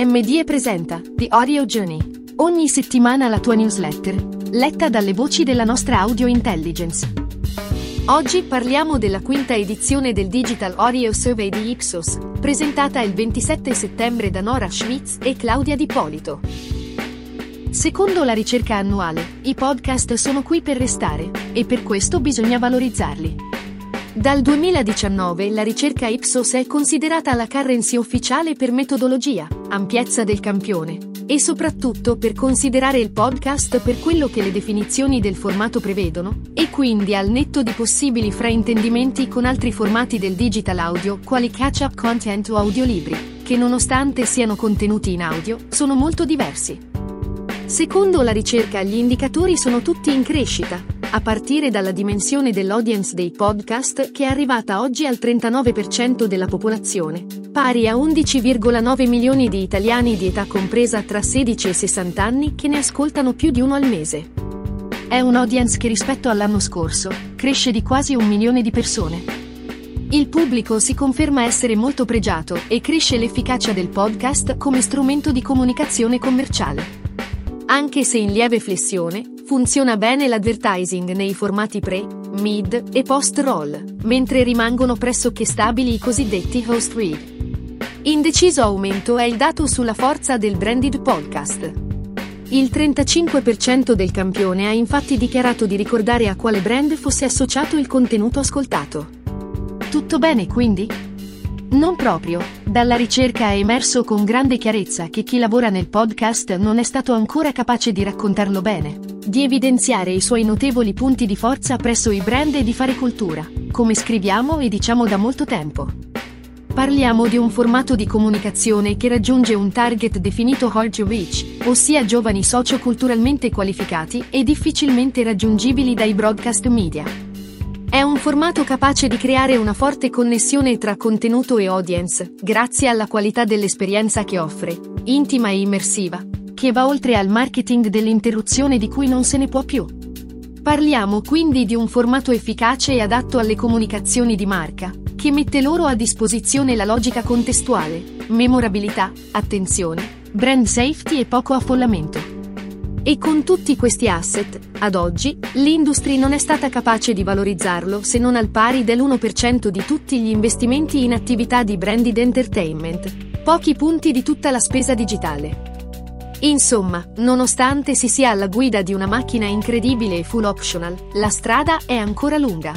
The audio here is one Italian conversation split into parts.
MDE presenta The Audio Journey. Ogni settimana la tua newsletter, letta dalle voci della nostra audio intelligence. Oggi parliamo della quinta edizione del Digital Audio Survey di Ipsos, presentata il 27 settembre da Nora Schmitz e Claudia Di Polito. Secondo la ricerca annuale, i podcast sono qui per restare, e per questo bisogna valorizzarli. Dal 2019 la ricerca Ipsos è considerata la currency ufficiale per metodologia, ampiezza del campione e soprattutto per considerare il podcast per quello che le definizioni del formato prevedono, e quindi al netto di possibili fraintendimenti con altri formati del digital audio quali catch-up content o audiolibri, che nonostante siano contenuti in audio, sono molto diversi. Secondo la ricerca gli indicatori sono tutti in crescita, a partire dalla dimensione dell'audience dei podcast che è arrivata oggi al 39% della popolazione, pari a 11,9 milioni di italiani di età compresa tra 16 e 60 anni che ne ascoltano più di uno al mese. È un audience che rispetto all'anno scorso cresce di quasi un milione di persone. Il pubblico si conferma essere molto pregiato e cresce l'efficacia del podcast come strumento di comunicazione commerciale. Anche se in lieve flessione, Funziona bene l'advertising nei formati pre, mid e post-roll, mentre rimangono pressoché stabili i cosiddetti host read. Indeciso aumento è il dato sulla forza del branded podcast. Il 35% del campione ha infatti dichiarato di ricordare a quale brand fosse associato il contenuto ascoltato. Tutto bene quindi? Non proprio. Dalla ricerca è emerso con grande chiarezza che chi lavora nel podcast non è stato ancora capace di raccontarlo bene, di evidenziare i suoi notevoli punti di forza presso i brand e di fare cultura, come scriviamo e diciamo da molto tempo. Parliamo di un formato di comunicazione che raggiunge un target definito hard reach, ossia giovani socioculturalmente qualificati e difficilmente raggiungibili dai broadcast media. È un formato capace di creare una forte connessione tra contenuto e audience, grazie alla qualità dell'esperienza che offre, intima e immersiva, che va oltre al marketing dell'interruzione di cui non se ne può più. Parliamo quindi di un formato efficace e adatto alle comunicazioni di marca, che mette loro a disposizione la logica contestuale, memorabilità, attenzione, brand safety e poco affollamento. E con tutti questi asset, ad oggi, l'industria non è stata capace di valorizzarlo se non al pari dell'1% di tutti gli investimenti in attività di branded entertainment, pochi punti di tutta la spesa digitale. Insomma, nonostante si sia alla guida di una macchina incredibile e full optional, la strada è ancora lunga.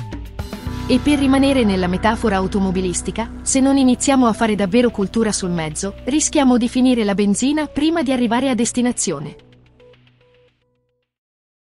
E per rimanere nella metafora automobilistica, se non iniziamo a fare davvero cultura sul mezzo, rischiamo di finire la benzina prima di arrivare a destinazione.